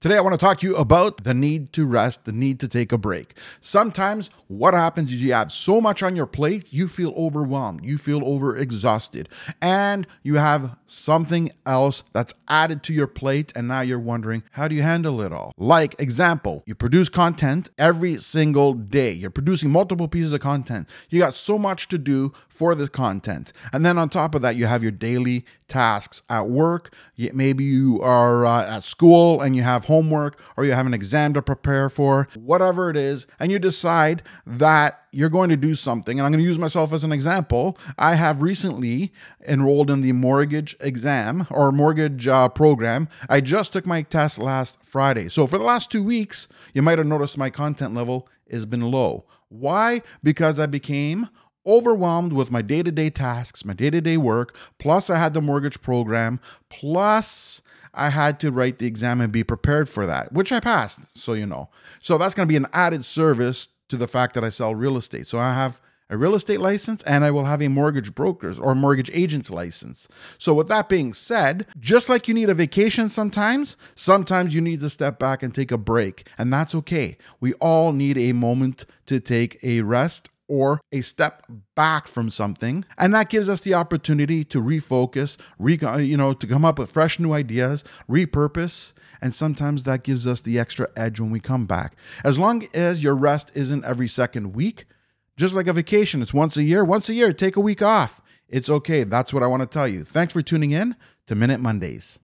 Today, I want to talk to you about the need to rest, the need to take a break. Sometimes, what happens is you have so much on your plate, you feel overwhelmed, you feel overexhausted, and you have something else that's added to your plate, and now you're wondering, how do you handle it all? Like, example, you produce content every single day, you're producing multiple pieces of content, you got so much to do for this content, and then on top of that, you have your daily tasks at work, maybe you are uh, at school and you have homework or you have an exam to prepare for, whatever it is, and you decide that you're going to do something. And I'm going to use myself as an example. I have recently enrolled in the mortgage exam or mortgage uh, program. I just took my test last Friday. So for the last two weeks, you might have noticed my content level has been low. Why? Because I became overwhelmed with my day to day tasks, my day to day work. Plus, I had the mortgage program. Plus, I had to write the exam and be prepared for that, which I passed, so you know. So that's going to be an added service to the fact that I sell real estate. So I have a real estate license and I will have a mortgage broker's or mortgage agent's license. So, with that being said, just like you need a vacation sometimes, sometimes you need to step back and take a break, and that's okay. We all need a moment to take a rest or a step back from something. And that gives us the opportunity to refocus re, you know to come up with fresh new ideas repurpose. And sometimes that gives us the extra edge when we come back. As long as your rest isn't every second week just like a vacation it's once a year once a year take a week off. It's okay. That's what i want to tell you. Thanks for tuning in to minute mondays